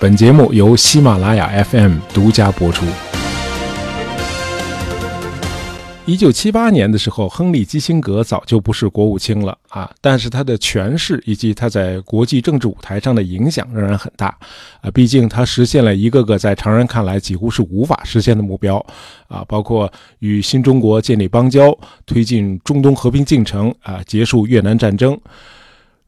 本节目由喜马拉雅 FM 独家播出。一九七八年的时候，亨利·基辛格早就不是国务卿了啊，但是他的权势以及他在国际政治舞台上的影响仍然很大啊。毕竟他实现了一个个在常人看来几乎是无法实现的目标啊，包括与新中国建立邦交、推进中东和平进程啊、结束越南战争。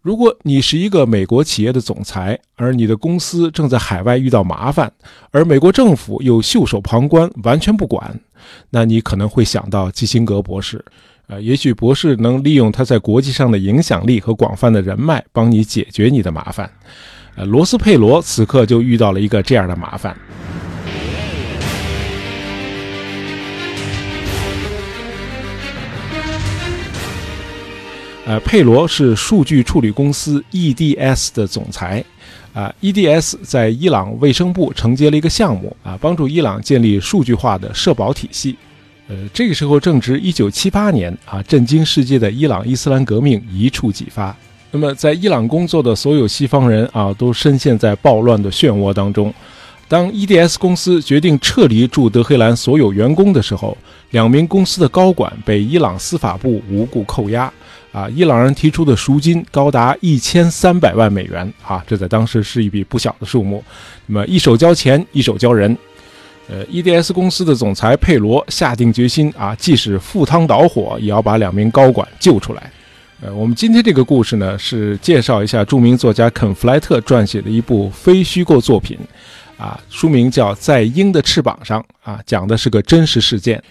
如果你是一个美国企业的总裁，而你的公司正在海外遇到麻烦，而美国政府又袖手旁观，完全不管，那你可能会想到基辛格博士。呃，也许博士能利用他在国际上的影响力和广泛的人脉，帮你解决你的麻烦。呃，罗斯佩罗此刻就遇到了一个这样的麻烦。呃，佩罗是数据处理公司 EDS 的总裁，啊，EDS 在伊朗卫生部承接了一个项目，啊，帮助伊朗建立数据化的社保体系。呃，这个时候正值1978年，啊，震惊世界的伊朗伊斯兰革命一触即发。那么，在伊朗工作的所有西方人啊，都深陷在暴乱的漩涡当中。当 EDS 公司决定撤离驻德黑兰所有员工的时候，两名公司的高管被伊朗司法部无故扣押。啊，伊朗人提出的赎金高达一千三百万美元啊，这在当时是一笔不小的数目。那么一手交钱，一手交人。呃，EDS 公司的总裁佩罗下定决心啊，即使赴汤蹈火，也要把两名高管救出来。呃，我们今天这个故事呢，是介绍一下著名作家肯·弗莱特撰写的一部非虚构作品，啊，书名叫《在鹰的翅膀上》，啊，讲的是个真实事件。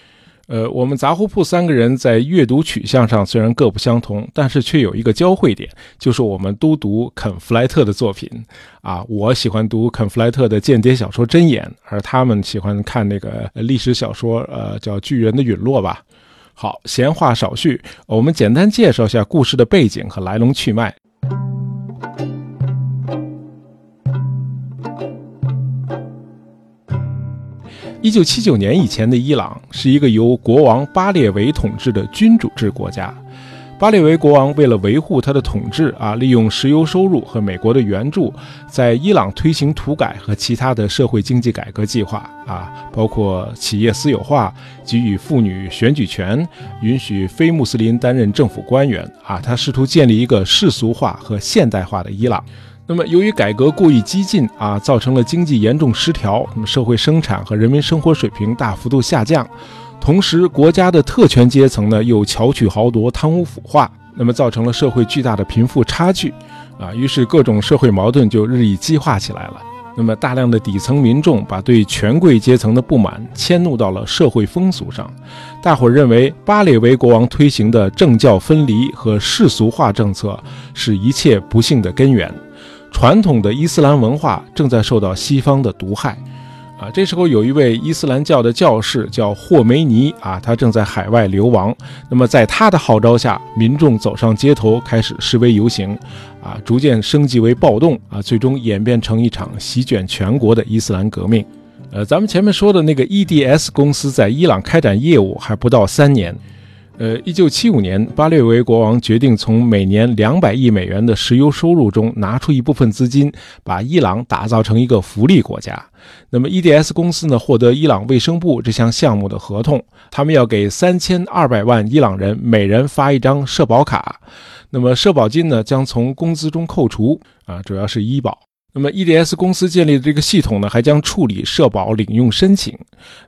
呃，我们杂货铺三个人在阅读取向上虽然各不相同，但是却有一个交汇点，就是我们都读肯·弗莱特的作品。啊，我喜欢读肯·弗莱特的间谍小说《针眼》，而他们喜欢看那个历史小说，呃，叫《巨人的陨落》吧。好，闲话少叙，我们简单介绍一下故事的背景和来龙去脉。一九七九年以前的伊朗是一个由国王巴列维统治的君主制国家。巴列维国王为了维护他的统治啊，利用石油收入和美国的援助，在伊朗推行土改和其他的社会经济改革计划啊，包括企业私有化、给予妇女选举权、允许非穆斯林担任政府官员啊。他试图建立一个世俗化和现代化的伊朗。那么，由于改革过于激进啊，造成了经济严重失调，那么社会生产和人民生活水平大幅度下降，同时国家的特权阶层呢又巧取豪夺、贪污腐化，那么造成了社会巨大的贫富差距啊，于是各种社会矛盾就日益激化起来了。那么大量的底层民众把对权贵阶层的不满迁怒到了社会风俗上，大伙认为巴列维国王推行的政教分离和世俗化政策是一切不幸的根源。传统的伊斯兰文化正在受到西方的毒害，啊，这时候有一位伊斯兰教的教士叫霍梅尼啊，他正在海外流亡。那么在他的号召下，民众走上街头开始示威游行，啊，逐渐升级为暴动，啊，最终演变成一场席卷全国的伊斯兰革命。呃，咱们前面说的那个 EDS 公司在伊朗开展业务还不到三年。呃，一九七五年，巴列维国王决定从每年两百亿美元的石油收入中拿出一部分资金，把伊朗打造成一个福利国家。那么，EDS 公司呢，获得伊朗卫生部这项项目的合同，他们要给三千二百万伊朗人每人发一张社保卡。那么，社保金呢，将从工资中扣除啊，主要是医保。那么，EDS 公司建立的这个系统呢，还将处理社保领用申请。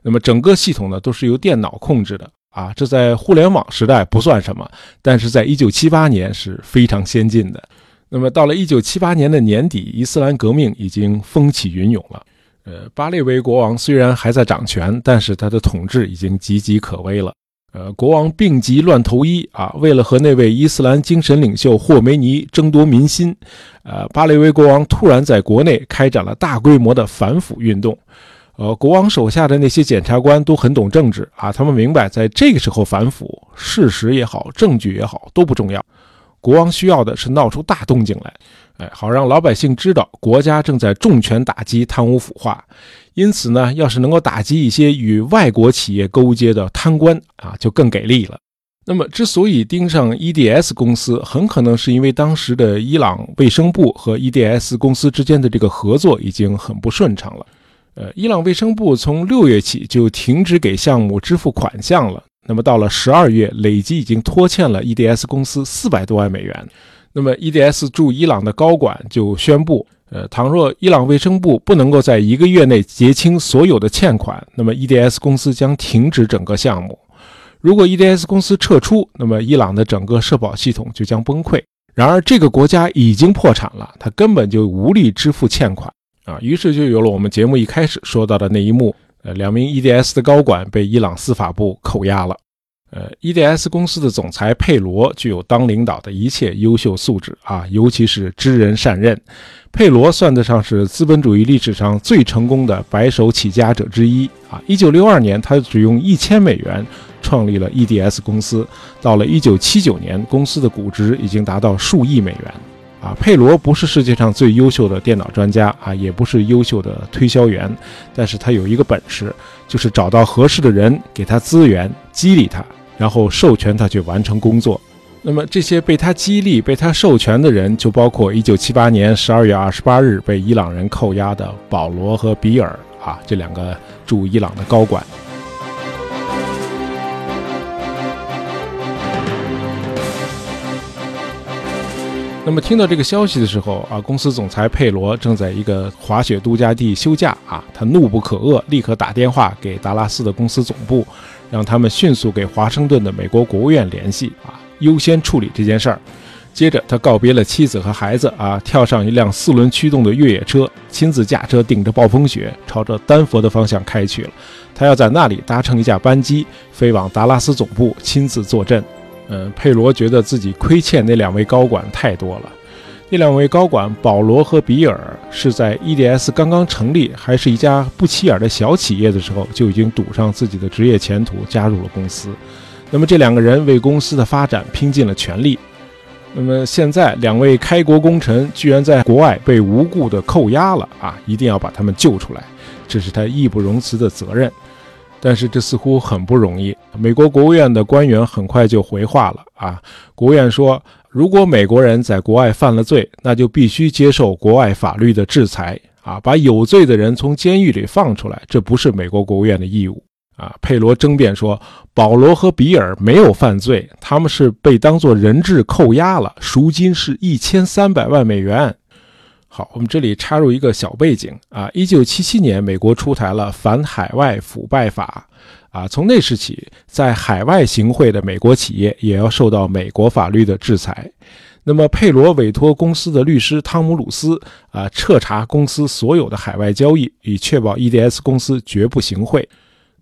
那么，整个系统呢，都是由电脑控制的。啊，这在互联网时代不算什么，但是在一九七八年是非常先进的。那么到了一九七八年的年底，伊斯兰革命已经风起云涌了。呃，巴列维国王虽然还在掌权，但是他的统治已经岌岌可危了。呃，国王病急乱投医啊，为了和那位伊斯兰精神领袖霍梅尼争夺民心，呃，巴列维国王突然在国内开展了大规模的反腐运动。呃，国王手下的那些检察官都很懂政治啊，他们明白，在这个时候反腐，事实也好，证据也好都不重要，国王需要的是闹出大动静来，哎，好让老百姓知道国家正在重拳打击贪污腐化。因此呢，要是能够打击一些与外国企业勾结的贪官啊，就更给力了。那么，之所以盯上 EDS 公司，很可能是因为当时的伊朗卫生部和 EDS 公司之间的这个合作已经很不顺畅了。呃，伊朗卫生部从六月起就停止给项目支付款项了。那么到了十二月，累计已经拖欠了 EDS 公司四百多万美元。那么 EDS 驻伊朗的高管就宣布，呃，倘若伊朗卫生部不能够在一个月内结清所有的欠款，那么 EDS 公司将停止整个项目。如果 EDS 公司撤出，那么伊朗的整个社保系统就将崩溃。然而，这个国家已经破产了，它根本就无力支付欠款啊！于是就有了我们节目一开始说到的那一幕：呃，两名 EDS 的高管被伊朗司法部扣押了。呃，EDS 公司的总裁佩罗具有当领导的一切优秀素质啊，尤其是知人善任。佩罗算得上是资本主义历史上最成功的白手起家者之一啊。一九六二年，他只用一千美元创立了 EDS 公司，到了一九七九年，公司的估值已经达到数亿美元啊。佩罗不是世界上最优秀的电脑专家啊，也不是优秀的推销员，但是他有一个本事，就是找到合适的人，给他资源，激励他。然后授权他去完成工作，那么这些被他激励、被他授权的人，就包括1978年12月28日被伊朗人扣押的保罗和比尔啊这两个驻伊朗的高管。那么听到这个消息的时候啊，公司总裁佩罗正在一个滑雪度假地休假啊，他怒不可遏，立刻打电话给达拉斯的公司总部。让他们迅速给华盛顿的美国国务院联系啊，优先处理这件事儿。接着，他告别了妻子和孩子啊，跳上一辆四轮驱动的越野车，亲自驾车顶着暴风雪，朝着丹佛的方向开去了。他要在那里搭乘一架班机，飞往达拉斯总部，亲自坐镇。嗯，佩罗觉得自己亏欠那两位高管太多了。那两位高管保罗和比尔是在 EDS 刚刚成立，还是一家不起眼的小企业的时候，就已经赌上自己的职业前途，加入了公司。那么这两个人为公司的发展拼尽了全力。那么现在两位开国功臣居然在国外被无故的扣押了啊！一定要把他们救出来，这是他义不容辞的责任。但是这似乎很不容易。美国国务院的官员很快就回话了啊，国务院说。如果美国人在国外犯了罪，那就必须接受国外法律的制裁啊！把有罪的人从监狱里放出来，这不是美国国务院的义务啊！佩罗争辩说，保罗和比尔没有犯罪，他们是被当作人质扣押了，赎金是一千三百万美元。好，我们这里插入一个小背景啊，一九七七年，美国出台了反海外腐败法。啊，从那时起，在海外行贿的美国企业也要受到美国法律的制裁。那么，佩罗委托公司的律师汤姆鲁斯啊，彻查公司所有的海外交易，以确保 EDS 公司绝不行贿。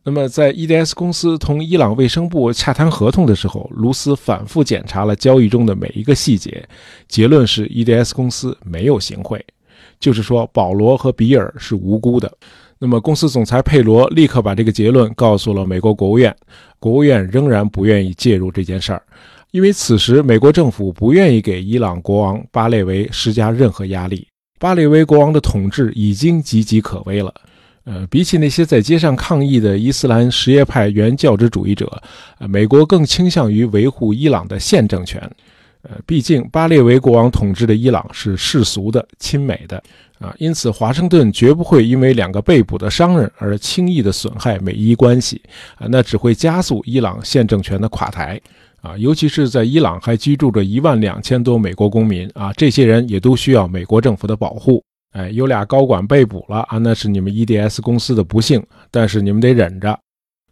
那么，在 EDS 公司同伊朗卫生部洽谈合同的时候，卢斯反复检查了交易中的每一个细节，结论是 EDS 公司没有行贿，就是说保罗和比尔是无辜的。那么，公司总裁佩罗立刻把这个结论告诉了美国国务院，国务院仍然不愿意介入这件事儿，因为此时美国政府不愿意给伊朗国王巴列维施加任何压力。巴列维国王的统治已经岌岌可危了。呃，比起那些在街上抗议的伊斯兰什叶派原教旨主义者，呃，美国更倾向于维护伊朗的现政权。呃，毕竟巴列维国王统治的伊朗是世俗的、亲美的啊，因此华盛顿绝不会因为两个被捕的商人而轻易的损害美伊关系啊，那只会加速伊朗现政权的垮台啊，尤其是在伊朗还居住着一万两千多美国公民啊，这些人也都需要美国政府的保护。哎，有俩高管被捕了啊，那是你们 EDS 公司的不幸，但是你们得忍着。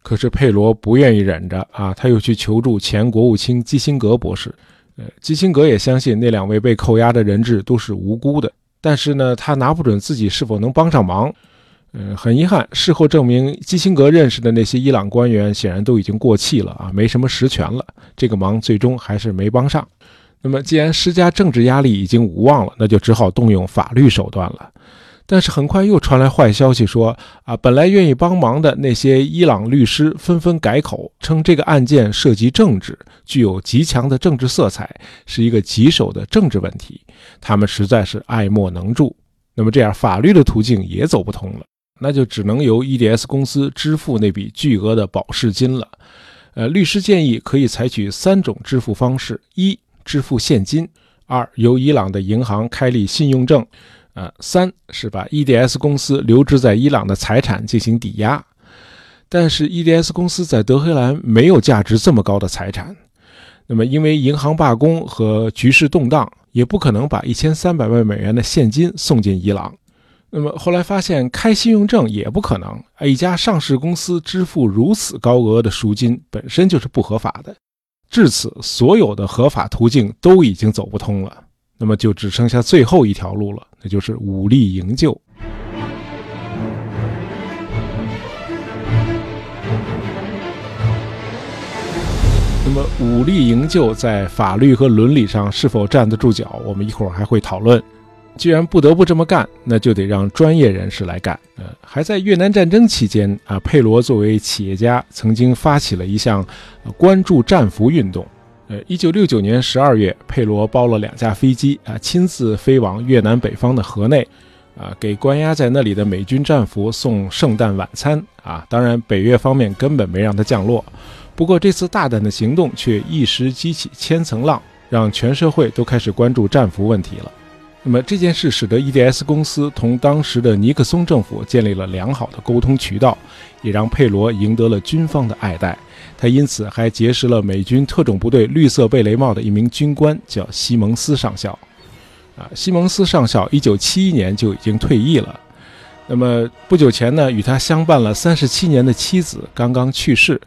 可是佩罗不愿意忍着啊，他又去求助前国务卿基辛格博士。呃，基辛格也相信那两位被扣押的人质都是无辜的，但是呢，他拿不准自己是否能帮上忙。嗯，很遗憾，事后证明，基辛格认识的那些伊朗官员显然都已经过气了啊，没什么实权了，这个忙最终还是没帮上。那么，既然施加政治压力已经无望了，那就只好动用法律手段了。但是很快又传来坏消息，说啊，本来愿意帮忙的那些伊朗律师纷纷改口，称这个案件涉及政治，具有极强的政治色彩，是一个棘手的政治问题，他们实在是爱莫能助。那么这样，法律的途径也走不通了，那就只能由 EDS 公司支付那笔巨额的保释金了。呃，律师建议可以采取三种支付方式：一、支付现金；二、由伊朗的银行开立信用证；呃，三是把 EDS 公司留置在伊朗的财产进行抵押。但是 EDS 公司在德黑兰没有价值这么高的财产。那么，因为银行罢工和局势动荡，也不可能把一千三百万美元的现金送进伊朗。那么后来发现开信用证也不可能，一家上市公司支付如此高额的赎金本身就是不合法的。至此，所有的合法途径都已经走不通了，那么就只剩下最后一条路了，那就是武力营救。那么武力营救在法律和伦理上是否站得住脚，我们一会儿还会讨论。既然不得不这么干，那就得让专业人士来干。呃，还在越南战争期间啊，佩罗作为企业家，曾经发起了一项关注战俘运动。呃，一九六九年十二月，佩罗包了两架飞机啊，亲自飞往越南北方的河内，啊，给关押在那里的美军战俘送圣诞晚餐啊。当然，北越方面根本没让他降落。不过，这次大胆的行动却一时激起千层浪，让全社会都开始关注战俘问题了。那么这件事使得 EDS 公司同当时的尼克松政府建立了良好的沟通渠道，也让佩罗赢得了军方的爱戴。他因此还结识了美军特种部队绿色贝雷帽的一名军官，叫西蒙斯上校。啊，西蒙斯上校1971年就已经退役了。那么不久前呢，与他相伴了37年的妻子刚刚去世。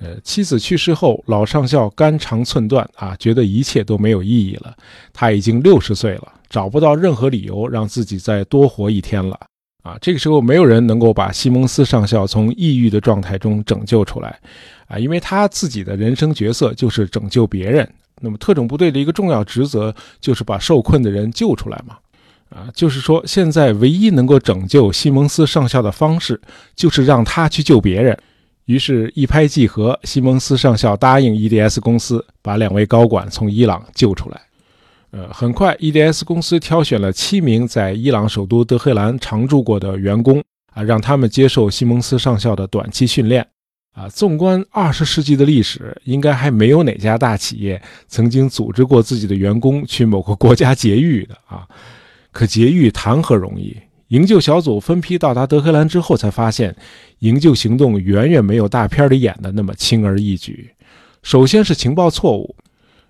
呃，妻子去世后，老上校肝肠寸断啊，觉得一切都没有意义了。他已经六十岁了，找不到任何理由让自己再多活一天了啊。这个时候，没有人能够把西蒙斯上校从抑郁的状态中拯救出来啊，因为他自己的人生角色就是拯救别人。那么，特种部队的一个重要职责就是把受困的人救出来嘛。啊，就是说，现在唯一能够拯救西蒙斯上校的方式，就是让他去救别人。于是，一拍即合，西蒙斯上校答应 EDS 公司把两位高管从伊朗救出来。呃，很快，EDS 公司挑选了七名在伊朗首都德黑兰常住过的员工，啊，让他们接受西蒙斯上校的短期训练。啊，纵观二十世纪的历史，应该还没有哪家大企业曾经组织过自己的员工去某个国家劫狱的啊。可劫狱谈何容易？营救小组分批到达德黑兰之后，才发现营救行动远远没有大片里演的那么轻而易举。首先是情报错误，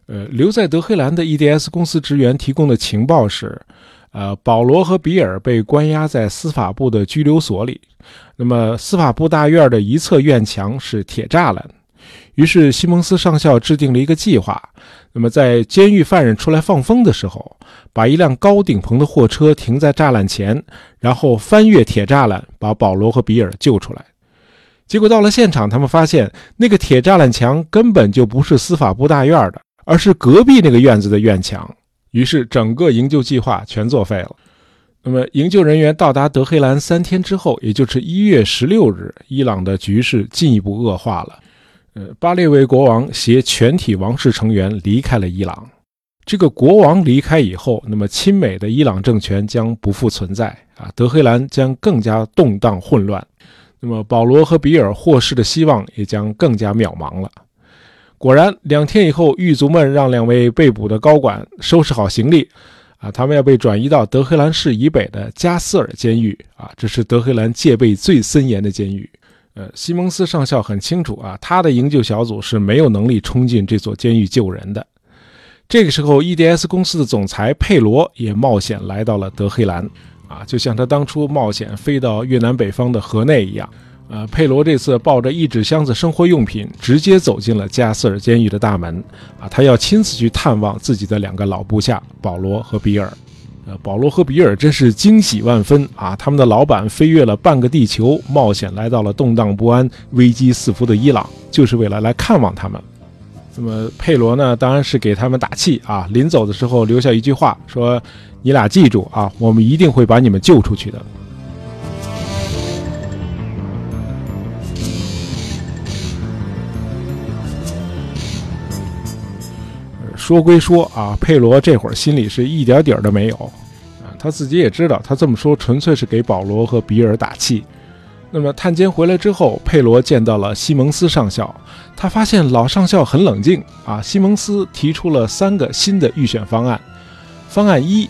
呃，留在德黑兰的 EDS 公司职员提供的情报是，呃，保罗和比尔被关押在司法部的拘留所里，那么司法部大院的一侧院墙是铁栅栏。于是西蒙斯上校制定了一个计划，那么在监狱犯人出来放风的时候，把一辆高顶棚的货车停在栅栏前，然后翻越铁栅栏，把保罗和比尔救出来。结果到了现场，他们发现那个铁栅栏墙根本就不是司法部大院的，而是隔壁那个院子的院墙。于是整个营救计划全作废了。那么营救人员到达德黑兰三天之后，也就是一月十六日，伊朗的局势进一步恶化了。呃，巴列维国王携全体王室成员离开了伊朗。这个国王离开以后，那么亲美的伊朗政权将不复存在啊，德黑兰将更加动荡混乱。那么保罗和比尔获释的希望也将更加渺茫了。果然，两天以后，狱卒们让两位被捕的高管收拾好行李，啊，他们要被转移到德黑兰市以北的加斯尔监狱啊，这是德黑兰戒备最森严的监狱。呃，西蒙斯上校很清楚啊，他的营救小组是没有能力冲进这座监狱救人的。这个时候，EDS 公司的总裁佩罗也冒险来到了德黑兰，啊，就像他当初冒险飞到越南北方的河内一样。呃，佩罗这次抱着一纸箱子生活用品，直接走进了加斯尔监狱的大门，啊，他要亲自去探望自己的两个老部下保罗和比尔。呃，保罗和比尔真是惊喜万分啊！他们的老板飞越了半个地球，冒险来到了动荡不安、危机四伏的伊朗，就是为了来看望他们。那么佩罗呢，当然是给他们打气啊！临走的时候留下一句话，说：“你俩记住啊，我们一定会把你们救出去的。”说归说啊，佩罗这会儿心里是一点底儿都没有，啊，他自己也知道，他这么说纯粹是给保罗和比尔打气，那么探监回来之后，佩罗见到了西蒙斯上校，他发现老上校很冷静啊。西蒙斯提出了三个新的预选方案。方案一，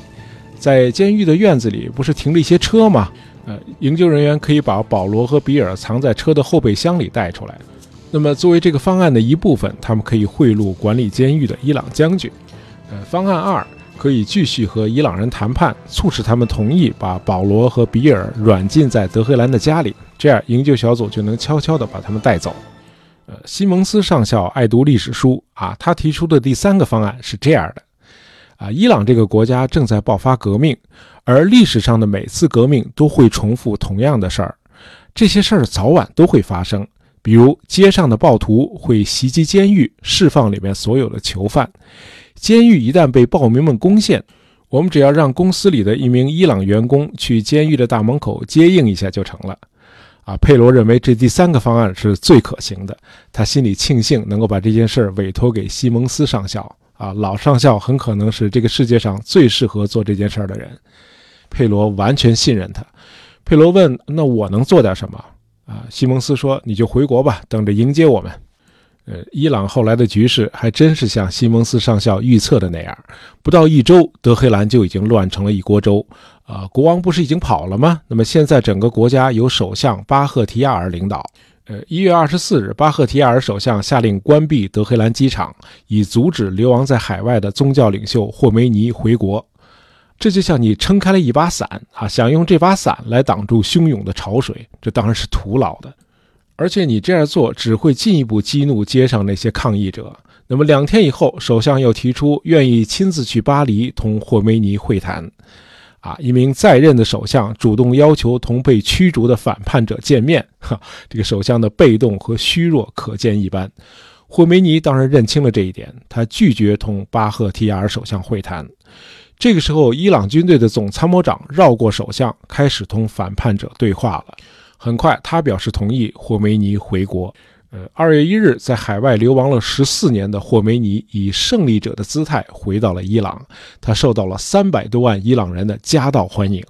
在监狱的院子里不是停了一些车吗？呃，营救人员可以把保罗和比尔藏在车的后备箱里带出来。那么作为这个方案的一部分，他们可以贿赂管理监狱的伊朗将军。呃，方案二。可以继续和伊朗人谈判，促使他们同意把保罗和比尔软禁在德黑兰的家里，这样营救小组就能悄悄地把他们带走。呃，西蒙斯上校爱读历史书啊，他提出的第三个方案是这样的：啊，伊朗这个国家正在爆发革命，而历史上的每次革命都会重复同样的事儿，这些事儿早晚都会发生。比如，街上的暴徒会袭击监狱，释放里面所有的囚犯。监狱一旦被暴民们攻陷，我们只要让公司里的一名伊朗员工去监狱的大门口接应一下就成了。啊，佩罗认为这第三个方案是最可行的，他心里庆幸能够把这件事委托给西蒙斯上校。啊，老上校很可能是这个世界上最适合做这件事的人。佩罗完全信任他。佩罗问：“那我能做点什么？”啊，西蒙斯说：“你就回国吧，等着迎接我们。”呃，伊朗后来的局势还真是像西蒙斯上校预测的那样，不到一周，德黑兰就已经乱成了一锅粥。啊，国王不是已经跑了吗？那么现在整个国家由首相巴赫提亚尔领导。呃，一月二十四日，巴赫提亚尔首相下令关闭德黑兰机场，以阻止流亡在海外的宗教领袖霍梅尼回国。这就像你撑开了一把伞啊，想用这把伞来挡住汹涌的潮水，这当然是徒劳的。而且你这样做只会进一步激怒街上那些抗议者。那么两天以后，首相又提出愿意亲自去巴黎同霍梅尼会谈。啊，一名在任的首相主动要求同被驱逐的反叛者见面，哈，这个首相的被动和虚弱可见一斑。霍梅尼当然认清了这一点，他拒绝同巴赫提亚尔首相会谈。这个时候，伊朗军队的总参谋长绕过首相，开始同反叛者对话了。很快，他表示同意霍梅尼回国。呃，二月一日，在海外流亡了十四年的霍梅尼以胜利者的姿态回到了伊朗，他受到了三百多万伊朗人的夹道欢迎。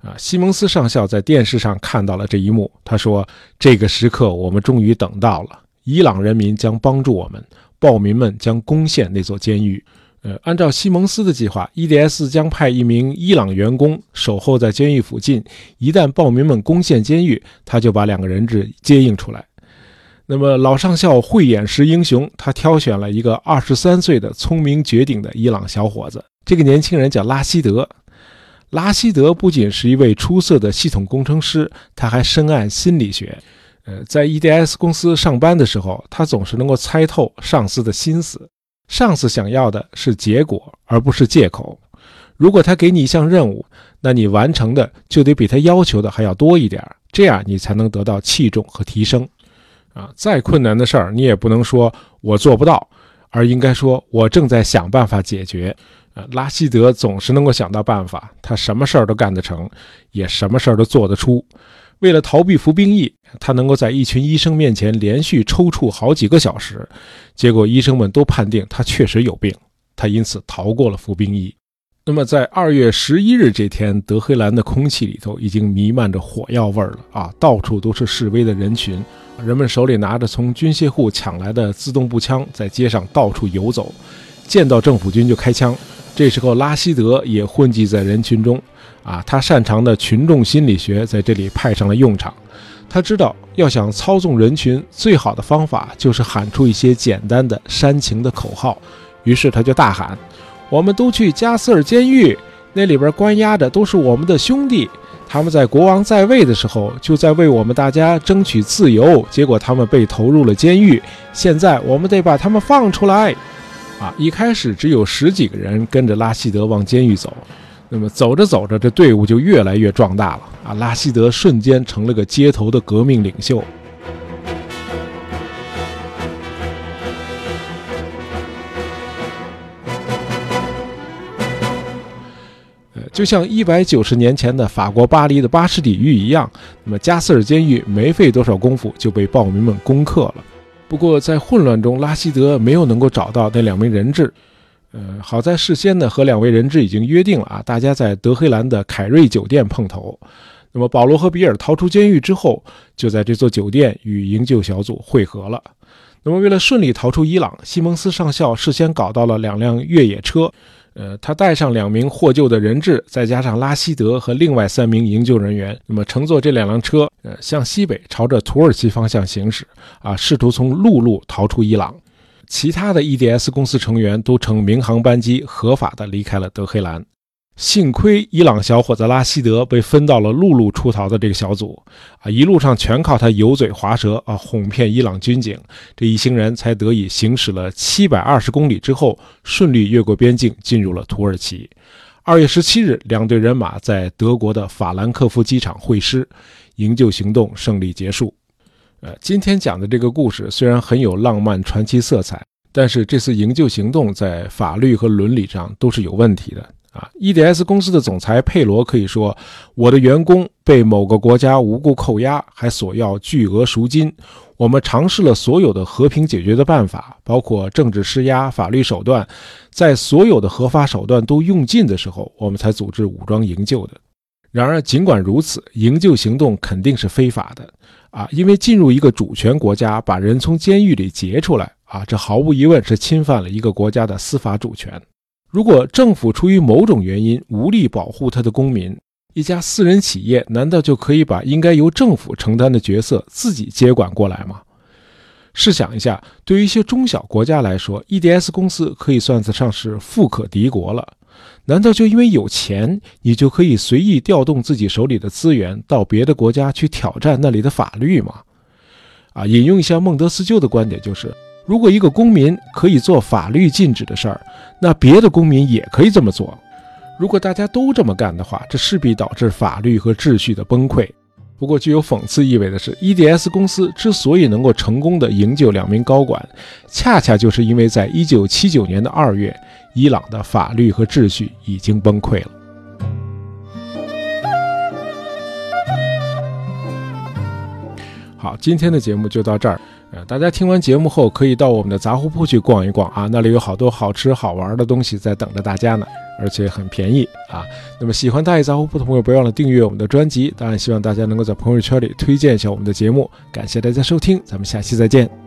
啊，西蒙斯上校在电视上看到了这一幕，他说：“这个时刻我们终于等到了，伊朗人民将帮助我们，暴民们将攻陷那座监狱。”呃，按照西蒙斯的计划，EDS 将派一名伊朗员工守候在监狱附近，一旦暴民们攻陷监狱，他就把两个人质接应出来。那么老上校慧眼识英雄，他挑选了一个二十三岁的聪明绝顶的伊朗小伙子。这个年轻人叫拉希德。拉希德不仅是一位出色的系统工程师，他还深谙心理学。呃，在 EDS 公司上班的时候，他总是能够猜透上司的心思。上司想要的是结果，而不是借口。如果他给你一项任务，那你完成的就得比他要求的还要多一点，这样你才能得到器重和提升。啊，再困难的事儿，你也不能说我做不到，而应该说我正在想办法解决。啊，拉希德总是能够想到办法，他什么事儿都干得成，也什么事儿都做得出。为了逃避服兵役，他能够在一群医生面前连续抽搐好几个小时，结果医生们都判定他确实有病，他因此逃过了服兵役。那么，在二月十一日这天，德黑兰的空气里头已经弥漫着火药味儿了啊！到处都是示威的人群，人们手里拿着从军械库抢来的自动步枪，在街上到处游走，见到政府军就开枪。这时候，拉希德也混迹在人群中。啊，他擅长的群众心理学在这里派上了用场。他知道，要想操纵人群，最好的方法就是喊出一些简单的煽情的口号。于是他就大喊：“我们都去加斯尔监狱，那里边关押的都是我们的兄弟。他们在国王在位的时候就在为我们大家争取自由，结果他们被投入了监狱。现在我们得把他们放出来。”啊，一开始只有十几个人跟着拉希德往监狱走。那么走着走着，这队伍就越来越壮大了啊！拉希德瞬间成了个街头的革命领袖。就像一百九十年前的法国巴黎的巴士底狱一样，那么加斯尔监狱没费多少功夫就被暴民们攻克了。不过在混乱中，拉希德没有能够找到那两名人质。呃，好在事先呢和两位人质已经约定了啊，大家在德黑兰的凯瑞酒店碰头。那么保罗和比尔逃出监狱之后，就在这座酒店与营救小组会合了。那么为了顺利逃出伊朗，西蒙斯上校事先搞到了两辆越野车。呃，他带上两名获救的人质，再加上拉希德和另外三名营救人员，那么乘坐这两辆车，呃，向西北朝着土耳其方向行驶，啊，试图从陆路逃出伊朗。其他的 EDS 公司成员都乘民航班机合法的离开了德黑兰。幸亏伊朗小伙子拉希德被分到了陆路出逃的这个小组，啊，一路上全靠他油嘴滑舌啊，哄骗伊朗军警，这一行人才得以行驶了七百二十公里之后，顺利越过边境进入了土耳其。二月十七日，两队人马在德国的法兰克福机场会师，营救行动胜利结束。呃，今天讲的这个故事虽然很有浪漫传奇色彩，但是这次营救行动在法律和伦理上都是有问题的。啊，EDS 公司的总裁佩罗可以说：“我的员工被某个国家无故扣押，还索要巨额赎金。我们尝试了所有的和平解决的办法，包括政治施压、法律手段，在所有的合法手段都用尽的时候，我们才组织武装营救的。然而，尽管如此，营救行动肯定是非法的啊！因为进入一个主权国家，把人从监狱里劫出来啊，这毫无疑问是侵犯了一个国家的司法主权。”如果政府出于某种原因无力保护他的公民，一家私人企业难道就可以把应该由政府承担的角色自己接管过来吗？试想一下，对于一些中小国家来说，EDS 公司可以算得上是富可敌国了。难道就因为有钱，你就可以随意调动自己手里的资源到别的国家去挑战那里的法律吗？啊，引用一下孟德斯鸠的观点，就是。如果一个公民可以做法律禁止的事儿，那别的公民也可以这么做。如果大家都这么干的话，这势必导致法律和秩序的崩溃。不过，具有讽刺意味的是，EDS 公司之所以能够成功的营救两名高管，恰恰就是因为在1979年的2月，伊朗的法律和秩序已经崩溃了。好，今天的节目就到这儿。呃，大家听完节目后，可以到我们的杂货铺去逛一逛啊，那里有好多好吃好玩的东西在等着大家呢，而且很便宜啊。那么喜欢大爷杂货铺的朋友，不要忘了订阅我们的专辑。当然，希望大家能够在朋友圈里推荐一下我们的节目。感谢大家收听，咱们下期再见。